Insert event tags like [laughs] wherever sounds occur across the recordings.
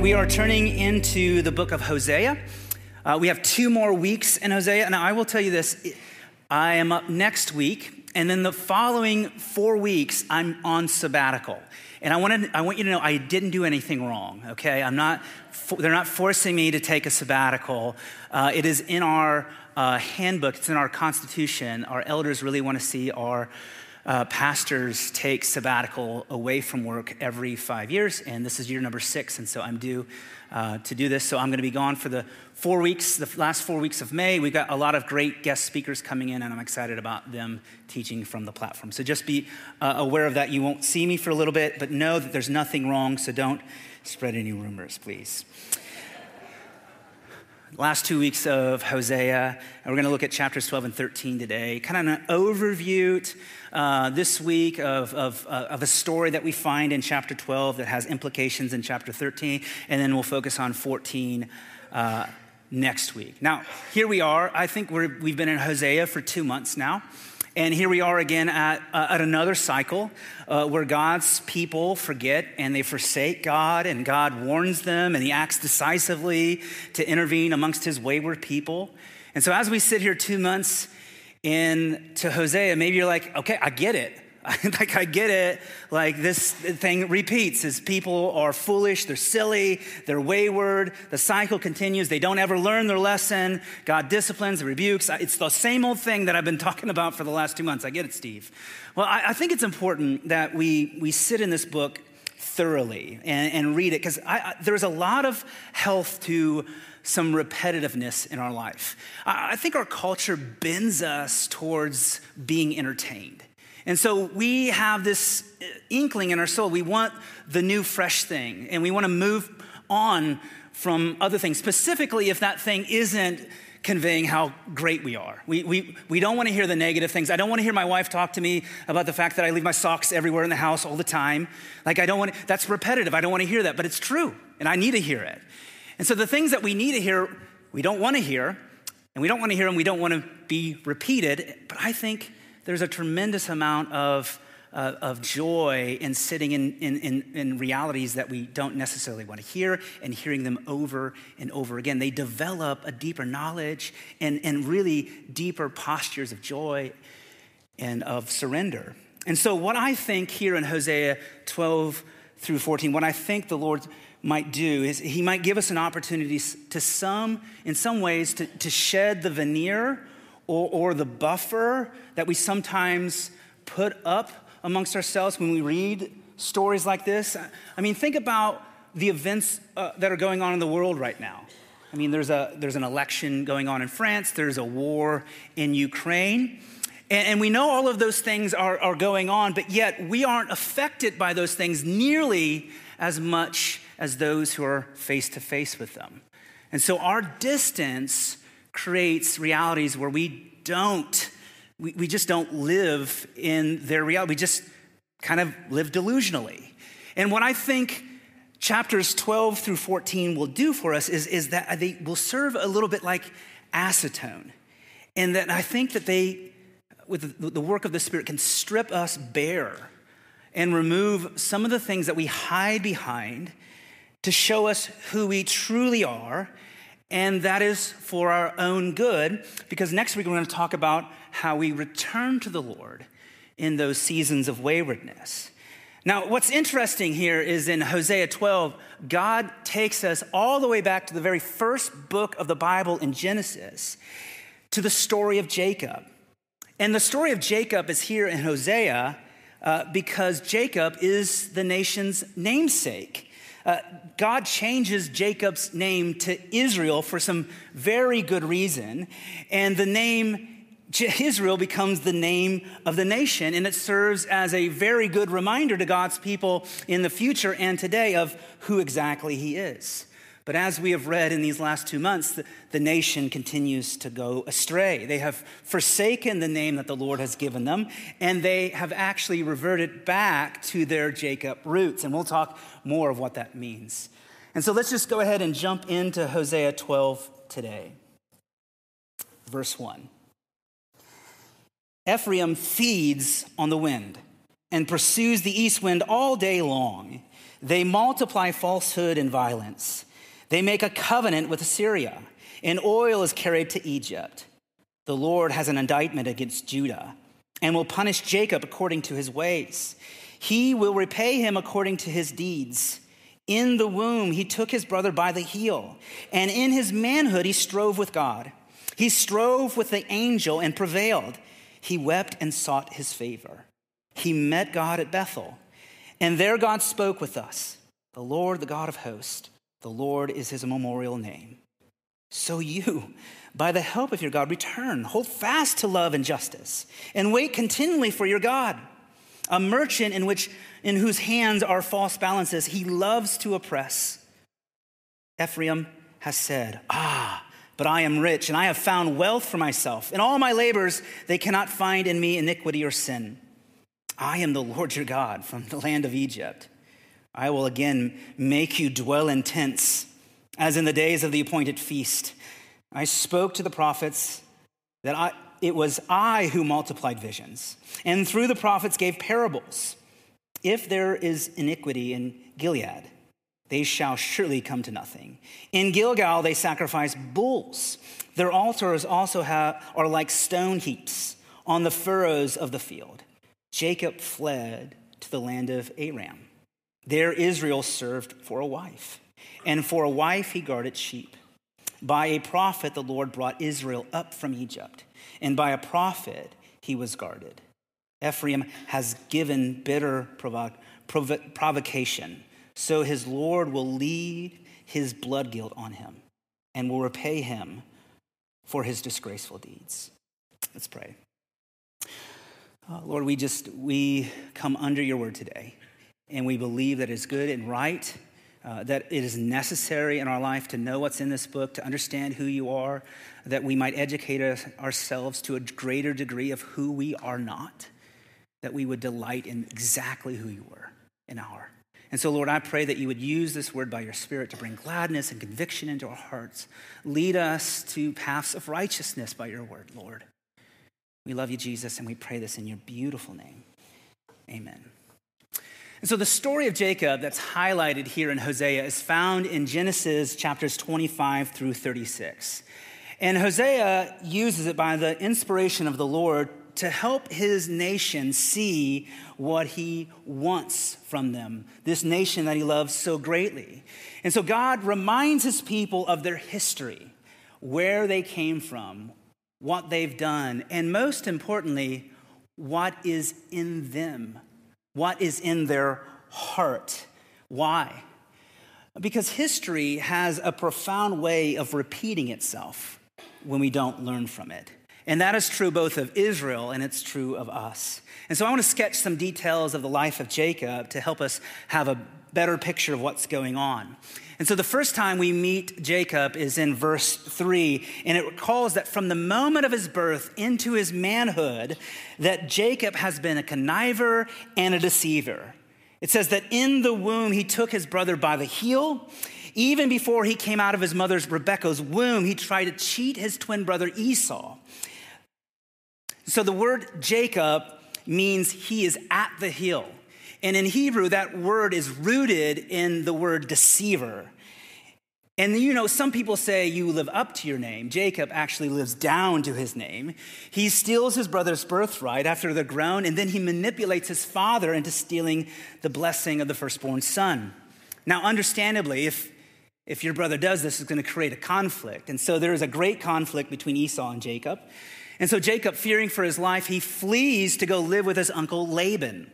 We are turning into the book of Hosea. Uh, we have two more weeks in Hosea. And I will tell you this I am up next week, and then the following four weeks, I'm on sabbatical. And I, wanted, I want you to know I didn't do anything wrong, okay? I'm not, they're not forcing me to take a sabbatical. Uh, it is in our uh, handbook, it's in our constitution. Our elders really want to see our uh, pastors take sabbatical away from work every five years, and this is year number six, and so I'm due uh, to do this. So I'm going to be gone for the four weeks, the last four weeks of May. We've got a lot of great guest speakers coming in, and I'm excited about them teaching from the platform. So just be uh, aware of that. You won't see me for a little bit, but know that there's nothing wrong, so don't spread any rumors, please last two weeks of Hosea. And we're going to look at chapters 12 and 13 today. Kind of an overview uh, this week of, of, uh, of, a story that we find in chapter 12 that has implications in chapter 13. And then we'll focus on 14 uh, next week. Now, here we are. I think we have been in Hosea for two months now. And here we are again at, uh, at another cycle uh, where God's people forget and they forsake God, and God warns them and He acts decisively to intervene amongst His wayward people. And so, as we sit here two months into Hosea, maybe you're like, okay, I get it. [laughs] like I get it. Like this thing repeats as people are foolish, they're silly, they're wayward. The cycle continues. They don't ever learn their lesson. God disciplines, rebukes. It's the same old thing that I've been [laughs] talking about for the last two months. I get it, Steve. Well, I, I think it's important that we we sit in this book thoroughly and, and read it because there's a lot of health to some repetitiveness in our life. I, I think our culture bends us towards being entertained. And so we have this uh, inkling in our soul. We want the new, fresh thing, and we want to move on from other things, specifically if that thing isn't conveying how great we are. We, we, we don't want to hear the negative things. I don't want to hear my wife talk to me about the fact that I leave my socks everywhere in the house all the time. Like, I don't want to, that's repetitive. I don't want to hear that, but it's true, and I need to hear it. And so the things that we need to hear, we don't want to hear, and we don't want to hear them, we don't want to be repeated. But I think there's a tremendous amount of, uh, of joy in sitting in, in, in, in, realities that we don't necessarily want to hear and hearing them over and over again. They develop a deeper knowledge and, and really deeper postures of joy and of surrender. And so, what I think here in Hosea 12 through 14, what I think the Lord might do is he might give us an opportunity to some, in some ways, to, to shed the veneer or, or the buffer that we sometimes put up amongst ourselves when we read stories like this. I mean, think about the events uh, that are going on in the world right now. I mean, there's, a, there's an election going on in France, there's a war in Ukraine. And, and we know all of those things are, are going on, but yet we aren't affected by those things nearly as much as those who are face to face with them. And so our distance creates realities where we don't, we, we just don't live in their reality. We just kind of live delusionally. And what I think chapters 12 through 14 will do for us is, is that they will serve a little bit like acetone. And that I think that they, with the work of the Spirit, can strip us bare and remove some of the things that we hide behind to show us who we truly are and that is for our own good, because next week we're going to talk about how we return to the Lord in those seasons of waywardness. Now, what's interesting here is in Hosea 12, God takes us all the way back to the very first book of the Bible in Genesis, to the story of Jacob. And the story of Jacob is here in Hosea uh, because Jacob is the nation's namesake. Uh, God changes Jacob's name to Israel for some very good reason. And the name Israel becomes the name of the nation, and it serves as a very good reminder to God's people in the future and today of who exactly He is. But as we have read in these last two months, the, the, nation continues to go astray. They have forsaken the name that the Lord has given them, and they have actually reverted back to their Jacob roots. And we'll talk more of what that means. And so let's just go ahead and jump into Hosea 12 today. Verse 1. Ephraim feeds on the wind and pursues the east wind all day long. They multiply falsehood and violence. They make a covenant with Assyria, and oil is carried to Egypt. The Lord has an indictment against Judah and will punish Jacob according to his ways. He will repay him according to his deeds. In the womb, he took his brother by the heel, and in his manhood, he strove with God. He strove with the angel and prevailed. He wept and sought his favor. He met God at Bethel, and there God spoke with us. The Lord, the God of hosts, the Lord is his memorial name. So you, by the help of your God, return, hold fast to love and justice, and wait continually for your God. A merchant in which in whose hands are false balances, he loves to oppress. Ephraim has said, Ah, but I am rich, and I have found wealth for myself. In all my labors, they cannot find in me iniquity or sin. I am the Lord your God from the land of Egypt. I will again make you dwell in tents, as in the days of the appointed feast. I spoke to the prophets that I, it was I who multiplied visions, and through the prophets gave parables. If there is iniquity in Gilead, they shall surely come to nothing. In Gilgal, they sacrifice bulls. Their altars also have, are like stone heaps on the furrows of the field. Jacob fled to the land of Aram. There Israel served for a wife, and for a wife he guarded sheep. By a prophet, the Lord brought Israel up from Egypt, and by a prophet he was guarded. Ephraim has given bitter provo- provo- provocation, so his Lord will lead his blood guilt on him and will repay him for his disgraceful deeds. Let's pray. Uh, Lord, we just we come under your word today and we believe that it's good and right, uh, that it is necessary in our life to know what's in this book, to understand who you are, that we might educate us, ourselves to a greater degree of who we are not, that we would delight in exactly who you were and are. And so, Lord, I pray that you would use this word by your Spirit to bring gladness and conviction into our hearts. Lead us to paths of righteousness by your word, Lord. We love you, Jesus, and we pray this in your beautiful name. Amen. And so the story of Jacob that's highlighted here in Hosea is found in Genesis chapters 25 through 36. And Hosea uses it by the inspiration of the Lord to help his nation see what he wants from them, this nation that he loves so greatly. And so God reminds his people of their history, where they came from, what they've done, and most importantly, what is in them what is in their heart. Why? Because history has a profound way of repeating itself when we don't learn from it. And that is true both of Israel and it's true of us. And so I want to sketch some details of the life of Jacob to help us have a better picture of what's going on. And so the first time we meet Jacob is in verse 3, and it recalls that from the moment of his birth into his manhood, that Jacob has been a conniver and a deceiver. It says that in the womb he took his brother by the heel. Even before he came out of his mother's Rebekah's womb, he tried to cheat his twin brother Esau. So the word Jacob means he is at the hill. And in Hebrew, that word is rooted in the word deceiver. And you know, some people say you live up to your name. Jacob actually lives down to his name. He steals his brother's birthright after they're grown, and then he manipulates his father into stealing the blessing of the firstborn son. Now, understandably, if, if your brother does this, it's going to create a conflict. And so there is a great conflict between Esau and Jacob. And so Jacob, fearing for his life, he flees to go live with his uncle Laban.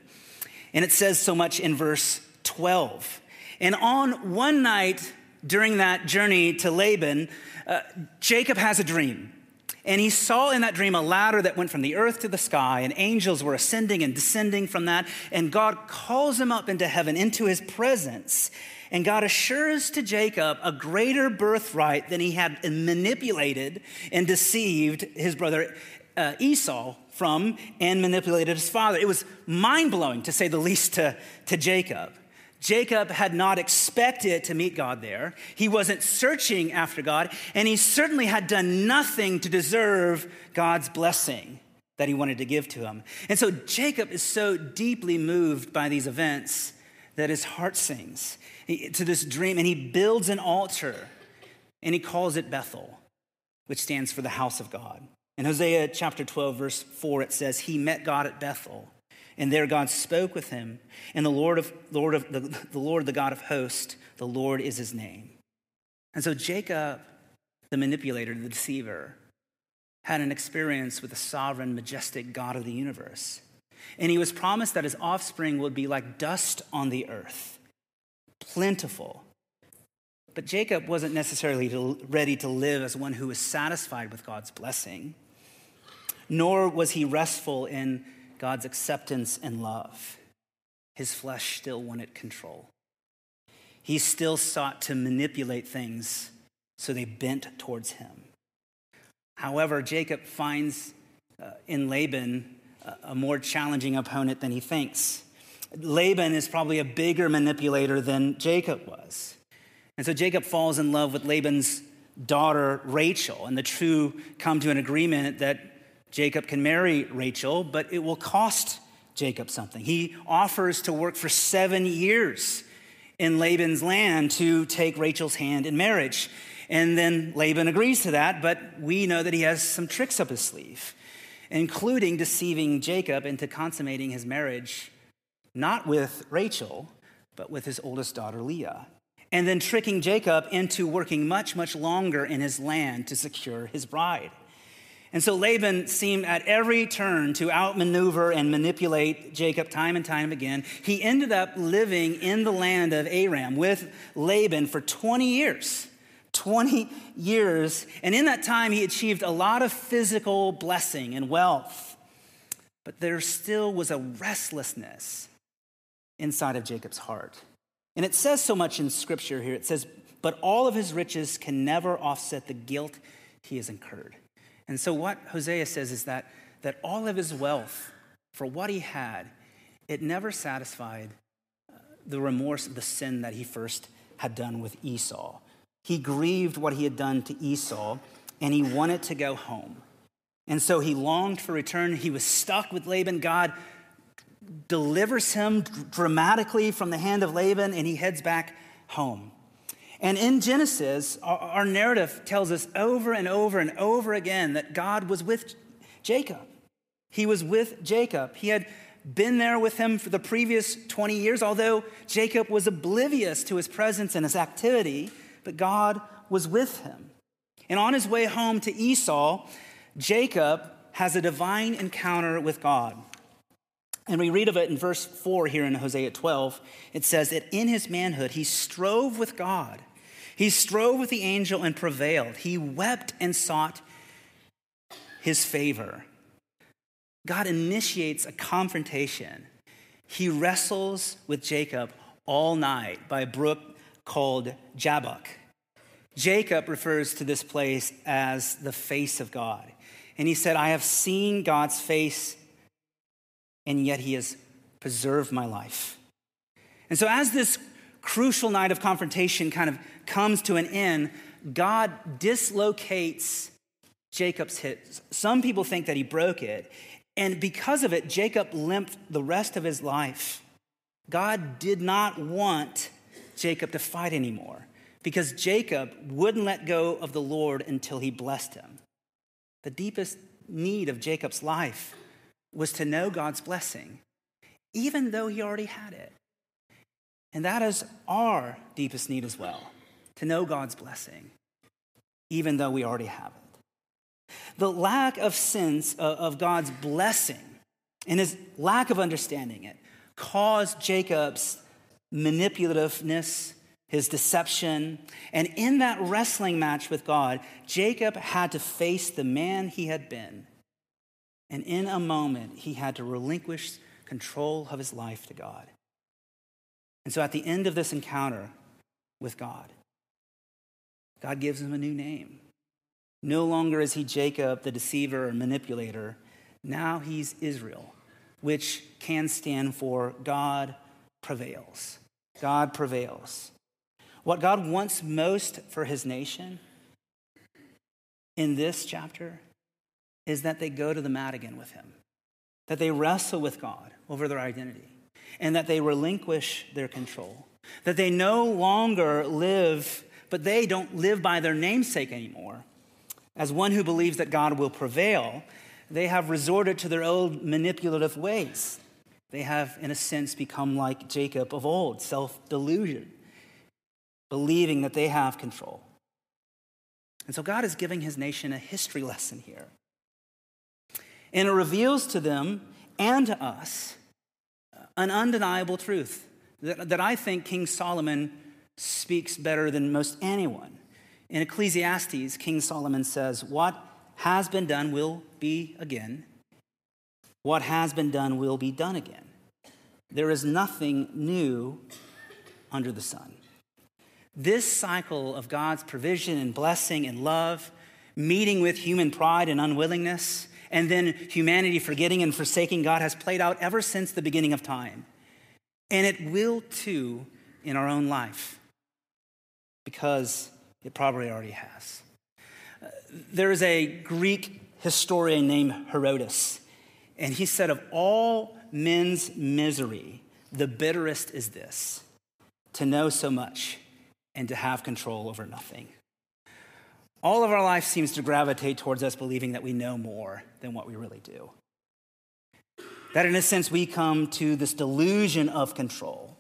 And it says so much in verse 12. And on one night during that journey to Laban, uh, Jacob has a dream. And he saw in that dream a ladder that went from the earth to the sky, and angels were ascending and descending from that. And God calls him up into heaven, into his presence. And God assures to Jacob a greater birthright than he had manipulated and deceived his brother uh, Esau from and manipulated his father. It was mind blowing, to say the least, to, to Jacob. Jacob had not expected to meet God there. He wasn't searching after God, and he certainly had done nothing to deserve God's blessing that he wanted to give to him. And so Jacob is so deeply moved by these events that his heart sings to this dream, and he builds an altar and he calls it Bethel, which stands for the house of God. In Hosea chapter 12, verse 4, it says, He met God at Bethel, and there God spoke with him. And the Lord of, Lord of the, the Lord, the God of hosts, the Lord is his name. And so Jacob, the manipulator, the deceiver, had an experience with the sovereign, majestic God of the universe. And he was promised that his offspring would be like dust on the earth, plentiful. But Jacob wasn't necessarily ready to live as one who was satisfied with God's blessing nor was he restful in God's acceptance and love. His flesh still wanted control. He still sought to manipulate things so they bent towards him. However, Jacob finds uh, in Laban a more challenging opponent than he thinks. Laban is probably a bigger manipulator than Jacob was. And so Jacob falls in love with Laban's daughter, Rachel, and the two come to an agreement that Jacob can marry Rachel, but it will cost Jacob something. He offers to work for seven years in Laban's land to take Rachel's hand in marriage. And then Laban agrees to that, but we know that he has some tricks up his sleeve, including deceiving Jacob into consummating his marriage, not with Rachel, but with his oldest daughter, Leah. And then tricking Jacob into working much, much longer in his land to secure his bride. And so Laban seemed at every turn to outmaneuver and manipulate Jacob time and time again. He ended up living in the land of Aram with Laban for 20 years. 20 years. And in that time, he achieved a lot of physical blessing and wealth. But there still was a restlessness inside of Jacob's heart. And it says so much in scripture here. It says, But all of his riches can never offset the guilt he has incurred. And so, what Hosea says is that, that all of his wealth, for what he had, it never satisfied uh, the remorse of the sin that he first had done with Esau. He grieved what he had done to Esau, and he wanted to go home. And so he longed for return. He was stuck with Laban. God delivers him dramatically from the hand of Laban, and he heads back home. And in Genesis, our, narrative tells us over and over and over again that God was with Jacob. He was with Jacob. He had been there with him for the previous 20 years, although Jacob was oblivious to his presence and his activity, but God was with him. And on his way home to Esau, Jacob has a divine encounter with God. And we read of it in verse 4 here in Hosea 12. It says that in his manhood, he strove with God he strove with the angel and prevailed. He wept and sought his favor. God initiates a confrontation. He wrestles with Jacob all night by a brook called Jabbok. Jacob refers to this place as the face of God. And he said, I have seen God's face, and yet he has preserved my life. And so, as this crucial night of confrontation kind of comes to an end, God dislocates Jacob's hip. Some people think that he broke it. And because of it, Jacob limped the rest of his life. God did not want Jacob to fight anymore because Jacob wouldn't let go of the Lord until he blessed him. The deepest need of Jacob's life was to know God's blessing, even though he already had it. And that is our deepest need as well to know God's blessing, even though we already have it. The lack of sense of God's blessing and his lack of understanding it caused Jacob's manipulativeness, his deception. And in that wrestling match with God, Jacob had to face the man he had been. And in a moment, he had to relinquish control of his life to God. And so at the end of this encounter with God, God gives him a new name. No longer is he Jacob, the deceiver or manipulator. Now he's Israel, which can stand for God prevails. God prevails. What God wants most for his nation in this chapter is that they go to the mat again with him, that they wrestle with God over their identity, and that they relinquish their control, that they no longer live, but they don't live by their namesake anymore. As one who believes that God will prevail, they have resorted to their old manipulative ways. They have, in a sense, become like Jacob of old, self delusion believing that they have control. And so God is giving his nation a history lesson here. And it reveals to them and to us uh, an undeniable truth that, that I think King Solomon speaks better than most anyone. In Ecclesiastes, King Solomon says, What has been done will be again. What has been done will be done again. There is nothing new under the sun. This cycle of God's provision and blessing and love, meeting with human pride and unwillingness, and then humanity forgetting and forsaking God has played out ever since the beginning of time. And it will too in our own life, because it probably already has. Uh, there is a Greek historian named Herodotus, and he said, Of all men's misery, the bitterest is this to know so much and to have control over nothing. All of our life seems to gravitate towards us believing that we know more than what we really do. That, in a sense, we come to this delusion of control,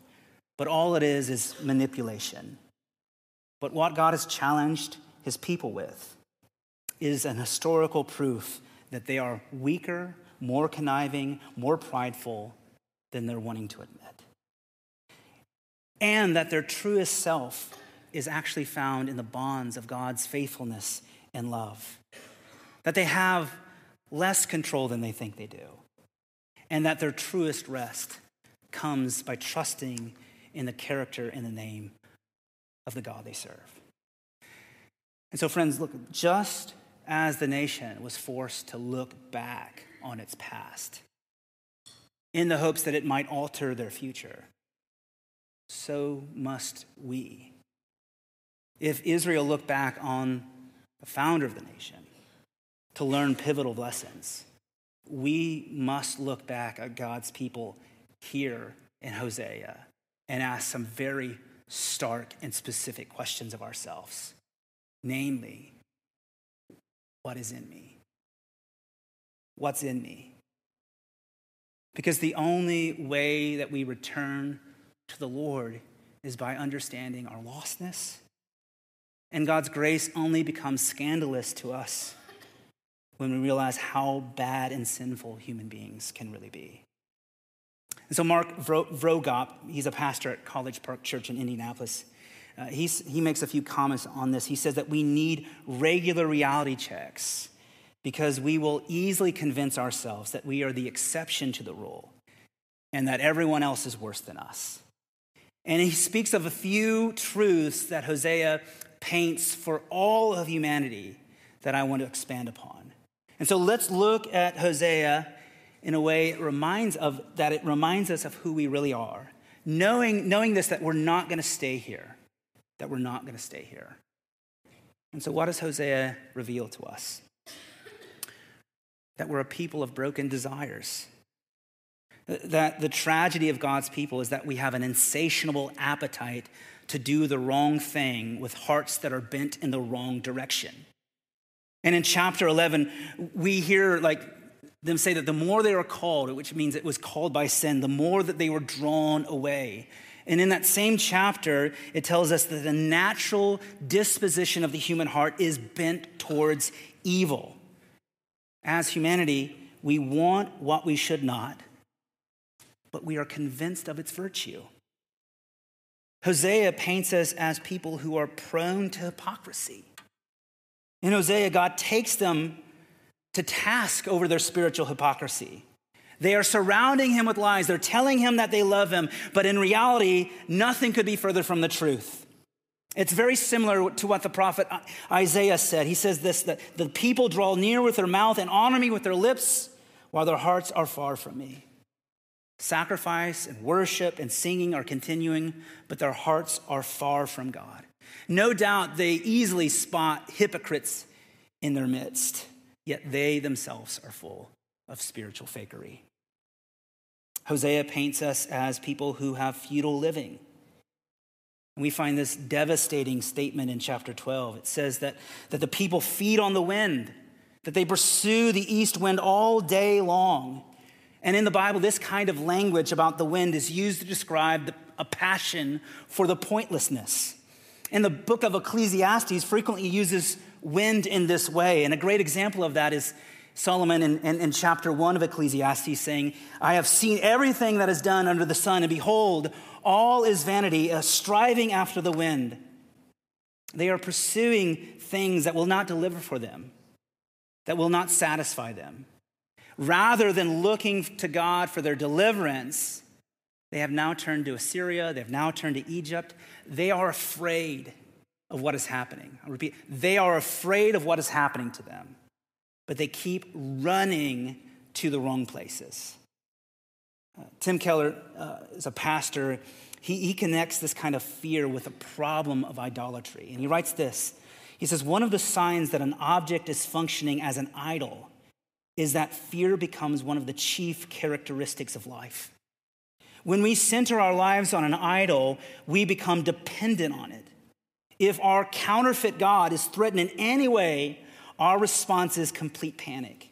but all it is is manipulation. But what God has challenged his people with is an historical proof that they are weaker, more conniving, more prideful than they're wanting to admit. And that their truest self is actually found in the bonds of God's faithfulness and love. That they have less control than they think they do. And that their truest rest comes by trusting in the character and the name of the God they serve. And so, friends, look, just as the nation was forced to look back on its past in the hopes that it might alter their future, so must we if Israel looked back on the founder of the nation to learn pivotal lessons, we must look back at God's people here in Hosea and ask some very stark and specific questions of ourselves. Namely, what is in me? What's in me? Because the only way that we return to the Lord is by understanding our lostness and God's grace only becomes scandalous to us when we realize how bad and sinful human beings can really be. And so, Mark Vroegop, he's a pastor at College Park Church in Indianapolis. Uh, he makes a few comments on this. He says that we need regular reality checks because we will easily convince ourselves that we are the exception to the rule and that everyone else is worse than us. And he speaks of a few truths that Hosea paints for all of humanity that I want to expand upon. And so let's look at Hosea in a way it reminds of that it reminds us of who we really are. Knowing, knowing this that we're not going to stay here. That we're not going to stay here. And so what does Hosea reveal to us? That we're a people of broken desires. That the tragedy of God's people is that we have an insatiable appetite to do the wrong thing with hearts that are bent in the wrong direction. And in chapter 11, we hear like them say that the more they are called, which means it was called by sin, the more that they were drawn away. And in that same chapter, it tells us that the natural disposition of the human heart is bent towards evil. As humanity, we want what we should not, but we are convinced of its virtue. Hosea paints us as people who are prone to hypocrisy. In Hosea, God takes them to task over their spiritual hypocrisy. They are surrounding him with lies. They're telling him that they love him, but in reality, nothing could be further from the truth. It's very similar to what the prophet Isaiah said. He says this that the people draw near with their mouth and honor me with their lips, while their hearts are far from me. Sacrifice and worship and singing are continuing, but their hearts are far from God. No doubt they easily spot hypocrites in their midst, yet they themselves are full of spiritual fakery. Hosea paints us as people who have futile living. And we find this devastating statement in chapter 12. It says that, that the people feed on the wind, that they pursue the east wind all day long. And in the Bible, this kind of language about the wind is used to describe a passion for the pointlessness. In the book of Ecclesiastes, frequently uses wind in this way. And a great example of that is Solomon in, in, in, chapter 1 of Ecclesiastes saying, I have seen everything that is done under the sun, and behold, all is vanity, a striving after the wind. They are pursuing things that will not deliver for them, that will not satisfy them. Rather than looking to God for their deliverance, they have now turned to Assyria, they have now turned to Egypt. They are afraid of what is happening. I repeat, they are afraid of what is happening to them but they keep running to the wrong places. Uh, Tim Keller uh, is a pastor. He, he connects this kind of fear with a problem of idolatry. And he writes this He says, One of the signs that an object is functioning as an idol is that fear becomes one of the chief characteristics of life. When we center our lives on an idol, we become dependent on it. If our counterfeit God is threatened in any way, our response is complete panic.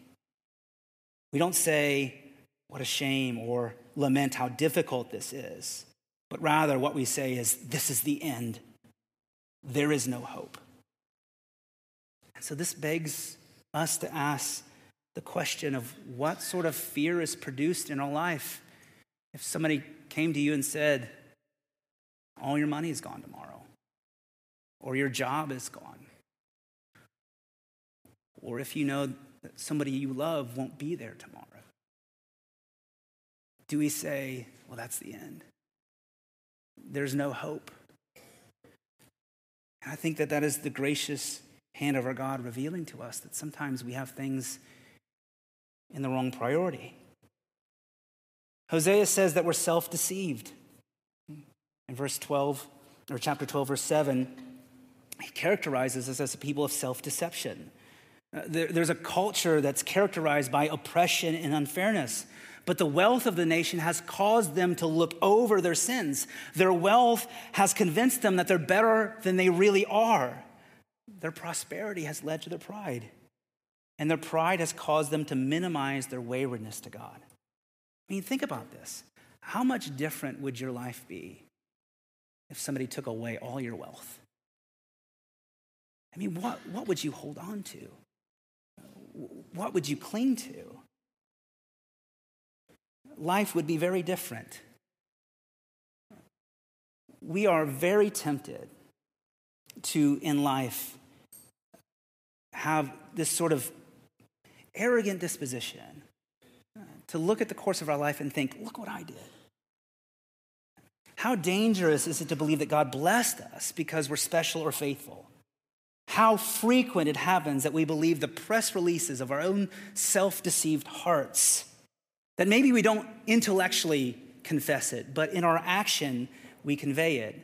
We don't say, What a shame, or lament how difficult this is, but rather what we say is, This is the end. There is no hope. And so this begs us to ask the question of what sort of fear is produced in our life if somebody came to you and said, All your money is gone tomorrow, or your job is gone or if you know that somebody you love won't be there tomorrow? Do we say, well, that's the end? There's no hope. And I think that that is the gracious hand of our God revealing to us that sometimes we have things in the wrong priority. Hosea says that we're self deceived. In verse 12, or chapter 12, verse 7, he characterizes us as a people of self deception. Uh, there's a culture that's characterized by oppression and unfairness. But the wealth of the nation has caused them to look over their sins. Their wealth has convinced them that they're better than they really are. Their prosperity has led to their pride. And their pride has caused them to minimize their waywardness to God. I mean, think about this. How much different would your life be if somebody took away all your wealth? I mean, what, what would you hold on to? what would you cling to? Life would be very different. We are very tempted to, in life, have this sort of arrogant disposition uh, to look at the course of our life and think, look what I did. How dangerous is it to believe that God blessed us because we're special or faithful? how frequent it happens that we believe the press releases of our own self deceived hearts. That maybe we don't intellectually confess it, but in our action, we convey it.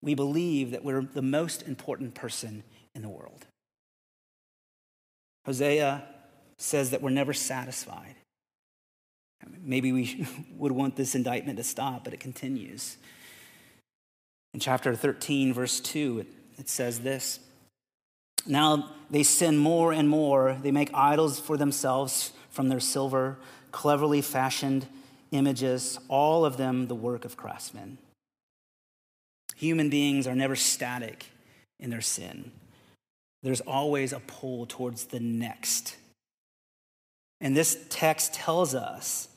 We believe that we're the most important person in the world. Hosea says that we're never satisfied. Maybe we [laughs] would want this indictment to stop, but it continues. In chapter 13, verse 2, it, says this now they sin more and more. They make idols for themselves from their silver, cleverly fashioned images, all of them the work of craftsmen. Human beings are never static in their sin, there's always a pull towards the next. And this text tells us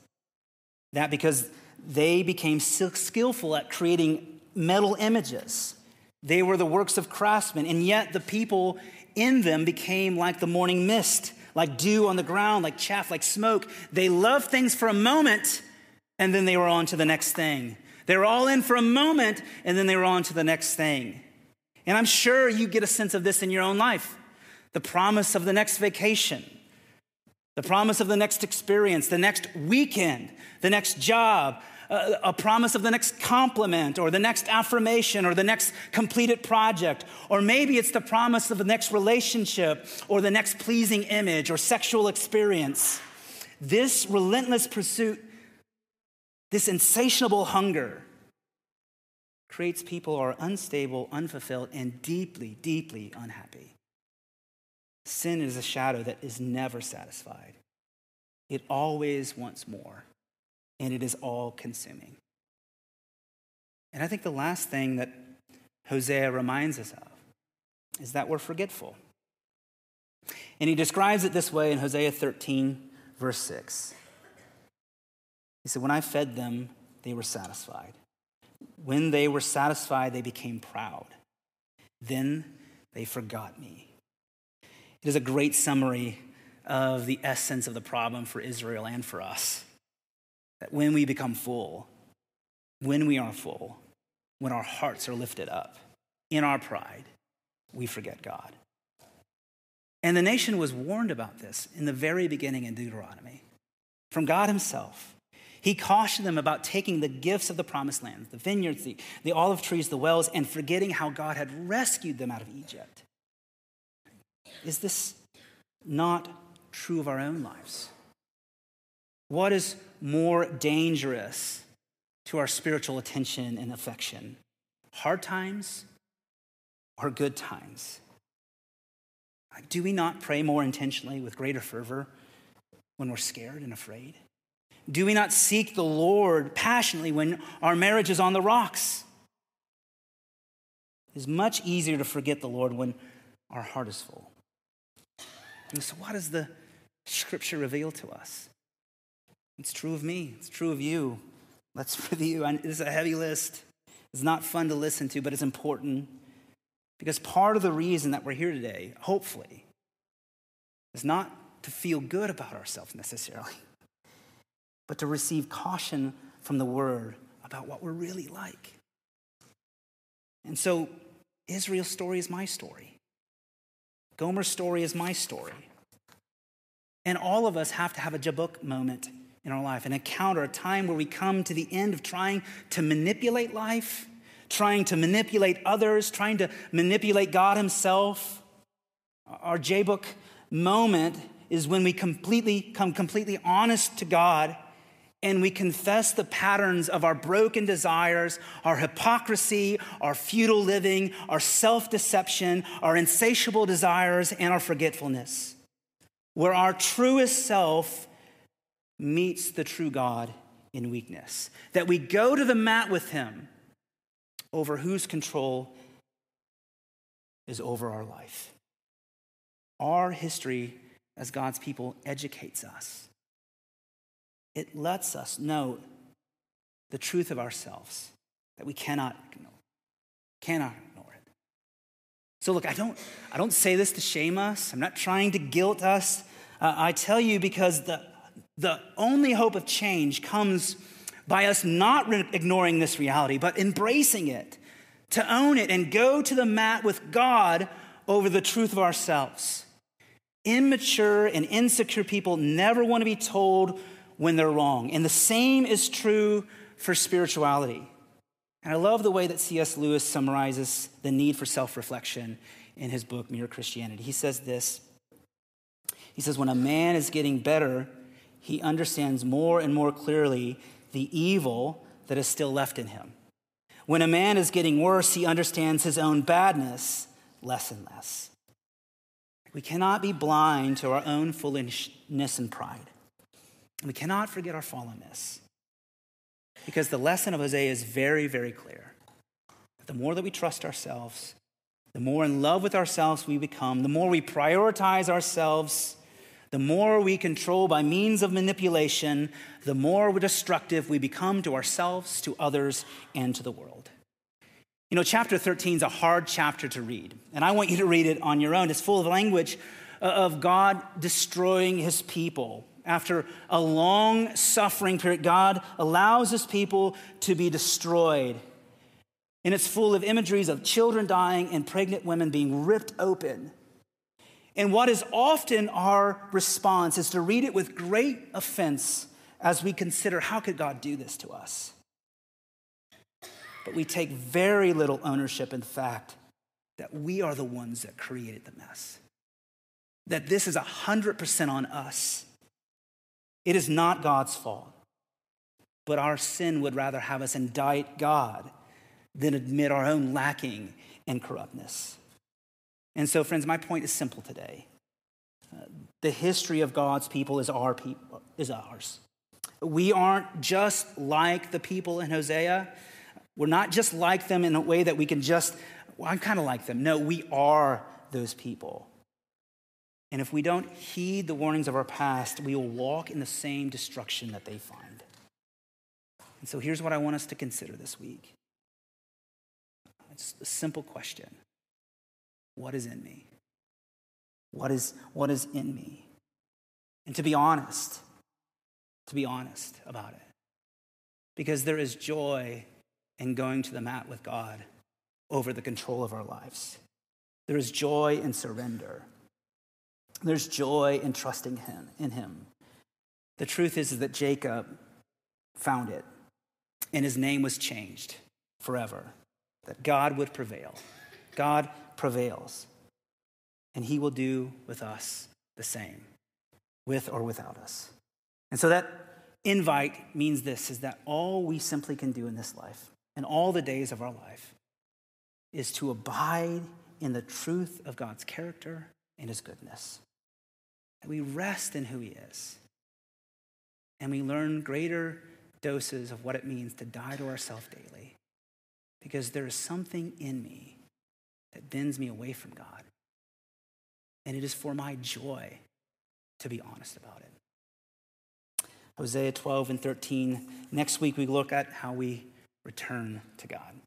that because they became skillful at creating metal images. They were the works of craftsmen, and yet the people in them became like the morning mist, like dew on the ground, like chaff, like smoke. They loved things for a moment, and then they were on to the next thing. They were all in for a moment, and then they were on to the next thing. And I'm sure you get a sense of this in your own life the promise of the next vacation, the promise of the next experience, the next weekend, the next job, uh, a promise of the next compliment or the next affirmation or the next completed project. Or maybe it's the promise of the next relationship or the next pleasing image or sexual experience. This relentless pursuit, this insatiable hunger, creates people who are unstable, unfulfilled, and deeply, deeply unhappy. Sin is a shadow that is never satisfied, it always wants more and it is all consuming. And I think the last thing that Hosea reminds us of is that we're forgetful. And he describes it this way in Hosea 13, verse 6. He said, When I fed them, they were satisfied. When they were satisfied, they became proud. Then they forgot me. It is a great summary of the essence of the problem for Israel and for us. That when we become full, when we are full, when our hearts are lifted up in our pride, we forget God. And the nation was warned about this in the very beginning in Deuteronomy from God Himself. He cautioned them about taking the gifts of the promised land, the vineyards, the, the olive trees, the wells, and forgetting how God had rescued them out of Egypt. Is this not true of our own lives? What is more dangerous to our spiritual attention and affection? Hard times or good times? Do we not pray more intentionally with greater fervor when we're scared and afraid? Do we not seek the Lord passionately when our marriage is on the rocks? It's much easier to forget the Lord when our heart is full. And so, what does the scripture reveal to us? It's true of me, it's true of you. Let's [laughs] review. And this is a heavy list. It's not fun to listen to, but it's important because part of the reason that we're here today, hopefully, is not to feel good about ourselves necessarily, [laughs] but to receive caution from the word about what we're really like. And so, Israel's story is my story. Gomer's story is my story. And all of us have to have a Jabbok moment in our life, an encounter, a time where we come to the end of trying to manipulate life, trying to manipulate others, trying to manipulate God Himself. Our Jabbok moment is when we completely come completely honest to God and we confess the patterns of our broken desires, our hypocrisy, our futile living, our self deception, our insatiable desires, and our forgetfulness. Where our truest self meets the true God in weakness. That we go to the mat with him over whose control is over our life. Our history as God's people educates us. It lets us know the truth of ourselves that we cannot ignore. Cannot ignore it. So look, I don't, I don't say this to shame us. I'm not trying to guilt us. Uh, I tell you because the the only hope of change comes by us not re- ignoring this reality, but embracing it, to own it and go to the mat with God over the truth of ourselves. Immature and insecure people never want to be told when they're wrong. And the same is true for spirituality. And I love the way that C.S. Lewis summarizes the need for self reflection in his book, Mere Christianity. He says this He says, When a man is getting better, he understands more and more clearly the evil that is still left in him. When a man is getting worse, he understands his own badness less and less. We cannot be blind to our own foolishness and pride. We cannot forget our fallenness. Because the lesson of Hosea is very, very clear. The more that we trust ourselves, the more in love with ourselves we become, the more we prioritize ourselves the more we control by means of manipulation, the more destructive we become to ourselves, to others, and to the world. You know, chapter 13 is a hard chapter to read, and I want you to read it on your own. It's full of language uh, of God destroying his people. After a long suffering period, God allows his people to be destroyed. And it's full of imageries of children dying and pregnant women being ripped open. And what is often our response is to read it with great offense as we consider how could God do this to us? but we take very little ownership in the fact that we are the ones that created the mess. That this is 100% on us. It is not God's fault, but our sin would rather have us indict God than admit our own lacking and corruptness. And so, friends, my point is simple today. Uh, the history of God's people is our people, is ours. We aren't just like the people in Hosea. We're not just like them in a way that we can just, well, I'm kind of like them. No, we are those people. And if we don't heed the warnings of our past, we will walk in the same destruction that they find. And so here's what I want us to consider this week it's a simple question What is in me? What is, what is in me? And to be honest, to be honest about it. Because there is joy in going to the mat with God over the control of our lives. There is joy in surrender. There's joy in trusting him in him. The truth is, is that Jacob found it, and his name was changed forever. That God would prevail. God prevails. And he will do with us the same, with or without us. And so that invite means this is that all we simply can do in this life and all the days of our life is to abide in the truth of God's character and his goodness. We rest in who he is. And we learn greater doses of what it means to die to ourselves daily. Because there is something in me that bends me away from God. And it is for my joy to be honest about it. Hosea 12 and 13. Next week, we look at how we return to God.